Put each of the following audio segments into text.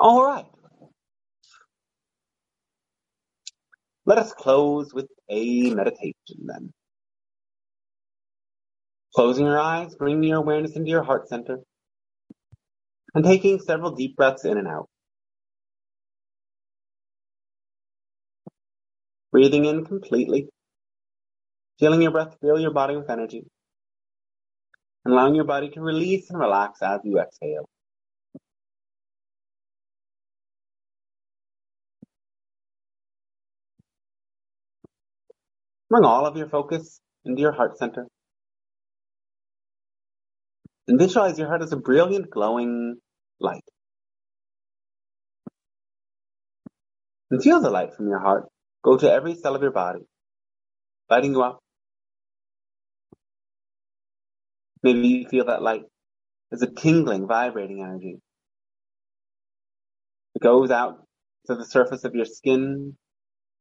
All right. Let us close with a meditation then. Closing your eyes, bringing your awareness into your heart center and taking several deep breaths in and out. Breathing in completely, feeling your breath fill your body with energy, and allowing your body to release and relax as you exhale. Bring all of your focus into your heart center. And visualize your heart as a brilliant glowing light. And feel the light from your heart go to every cell of your body, lighting you up. Maybe you feel that light as a tingling, vibrating energy. It goes out to the surface of your skin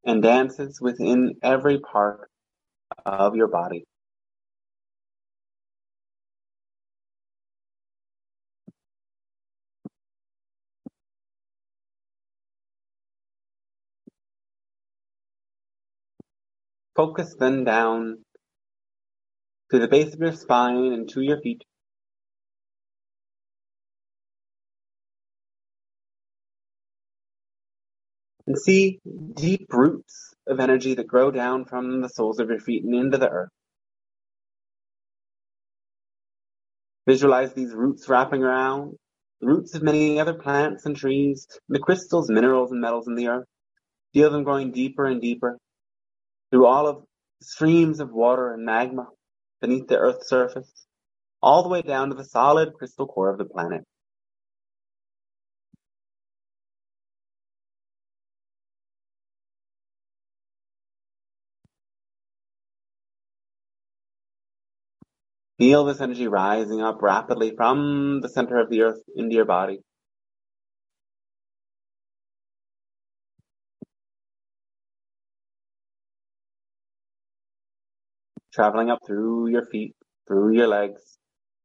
and dances within every part of your body. Focus then down to the base of your spine and to your feet. And see deep roots of energy that grow down from the soles of your feet and into the earth. Visualize these roots wrapping around the roots of many other plants and trees, and the crystals, minerals, and metals in the earth. Feel them growing deeper and deeper through all of streams of water and magma beneath the Earth's surface, all the way down to the solid crystal core of the planet. Feel this energy rising up rapidly from the center of the earth into your body. Traveling up through your feet, through your legs,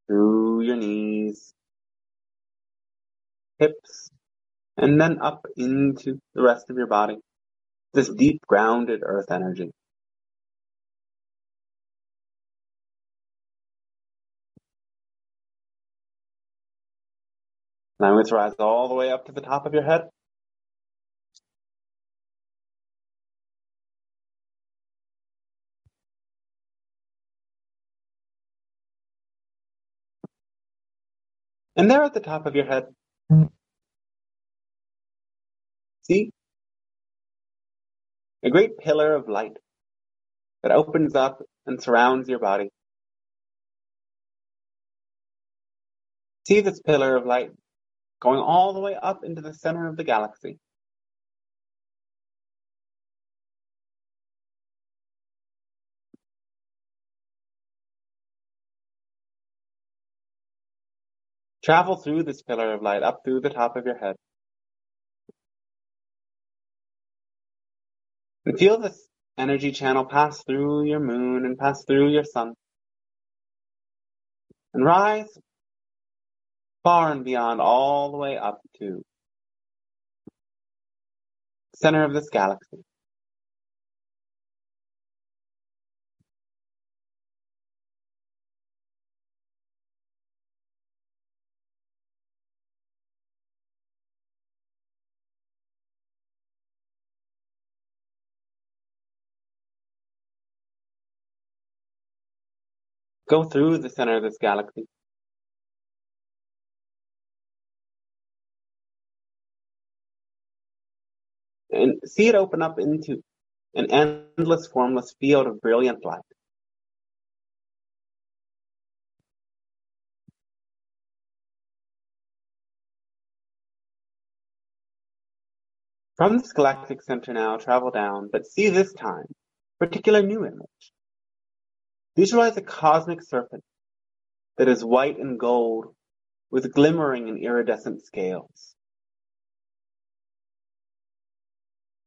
through your knees, hips, and then up into the rest of your body. This deep grounded earth energy. Now let's rise all the way up to the top of your head. And there at the top of your head, mm. see a great pillar of light that opens up and surrounds your body. See this pillar of light going all the way up into the center of the galaxy. Travel through this pillar of light up through the top of your head. And feel this energy channel pass through your moon and pass through your sun. And rise far and beyond, all the way up to center of this galaxy. Go through the center of this galaxy. And see it open up into an endless formless field of brilliant light. From this galactic center now, travel down, but see this time, particular new image. Visualize a cosmic serpent that is white and gold with glimmering and iridescent scales.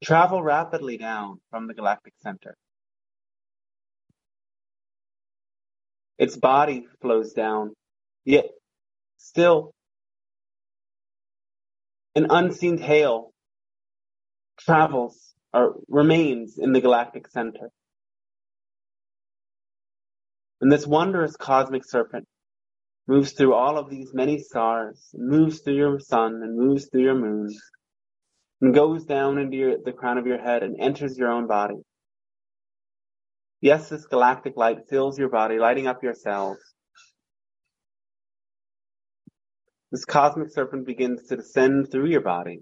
Travel rapidly down from the galactic center. Its body flows down, yet still an unseen tail travels or remains in the galactic center. And this wondrous cosmic serpent moves through all of these many stars, moves through your sun and moves through your moon, and goes down into your, the crown of your head and enters your own body. Yes, this galactic light fills your body, lighting up your cells. This cosmic serpent begins to descend through your body.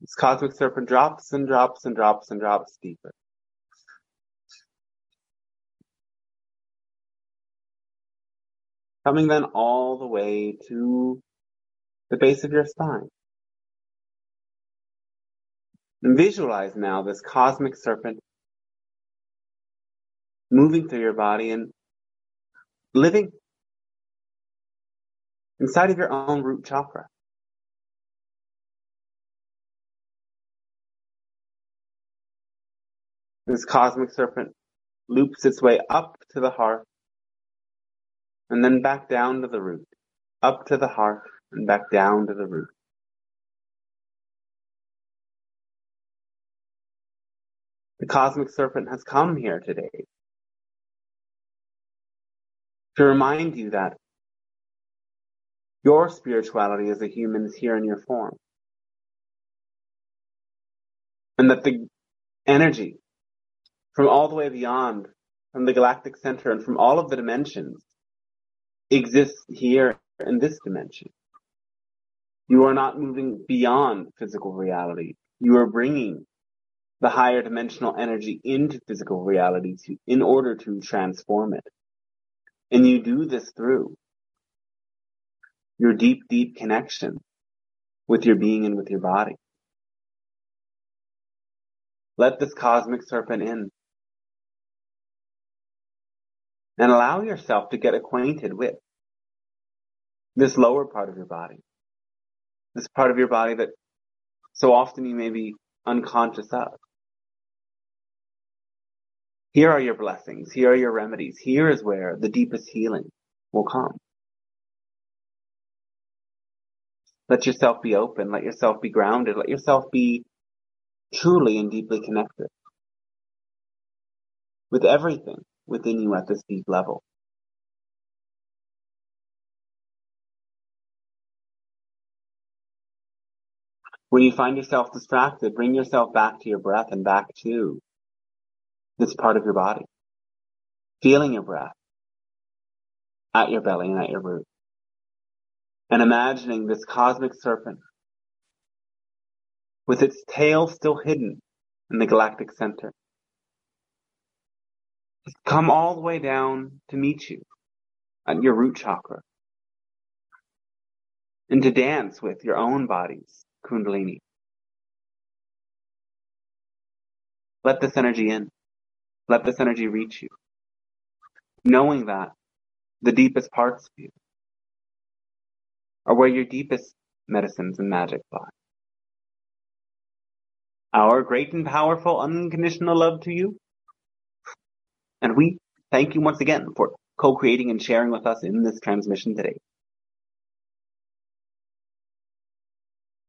This cosmic serpent drops and drops and drops and drops deeper. Coming then all the way to the base of your spine. And visualize now this cosmic serpent moving through your body and living inside of your own root chakra. This cosmic serpent loops its way up to the heart and then back down to the root, up to the heart and back down to the root. The cosmic serpent has come here today to remind you that your spirituality as a human is here in your form. And that the energy from all the way beyond, from the galactic center and from all of the dimensions exists here in this dimension. You are not moving beyond physical reality. You are bringing the higher dimensional energy into physical reality to, in order to transform it. And you do this through your deep, deep connection with your being and with your body. Let this cosmic serpent in and allow yourself to get acquainted with this lower part of your body, this part of your body that so often you may be unconscious of. Here are your blessings. Here are your remedies. Here is where the deepest healing will come. Let yourself be open. Let yourself be grounded. Let yourself be truly and deeply connected with everything within you at this deep level. When you find yourself distracted, bring yourself back to your breath and back to this part of your body. Feeling your breath at your belly and at your root and imagining this cosmic serpent with its tail still hidden in the galactic center. come all the way down to meet you at your root chakra and to dance with your own body's kundalini. Let this energy in. Let this energy reach you. Knowing that the deepest parts of you are where your deepest medicines and magic lie. Our great and powerful unconditional love to you. And we thank you once again for co-creating and sharing with us in this transmission today.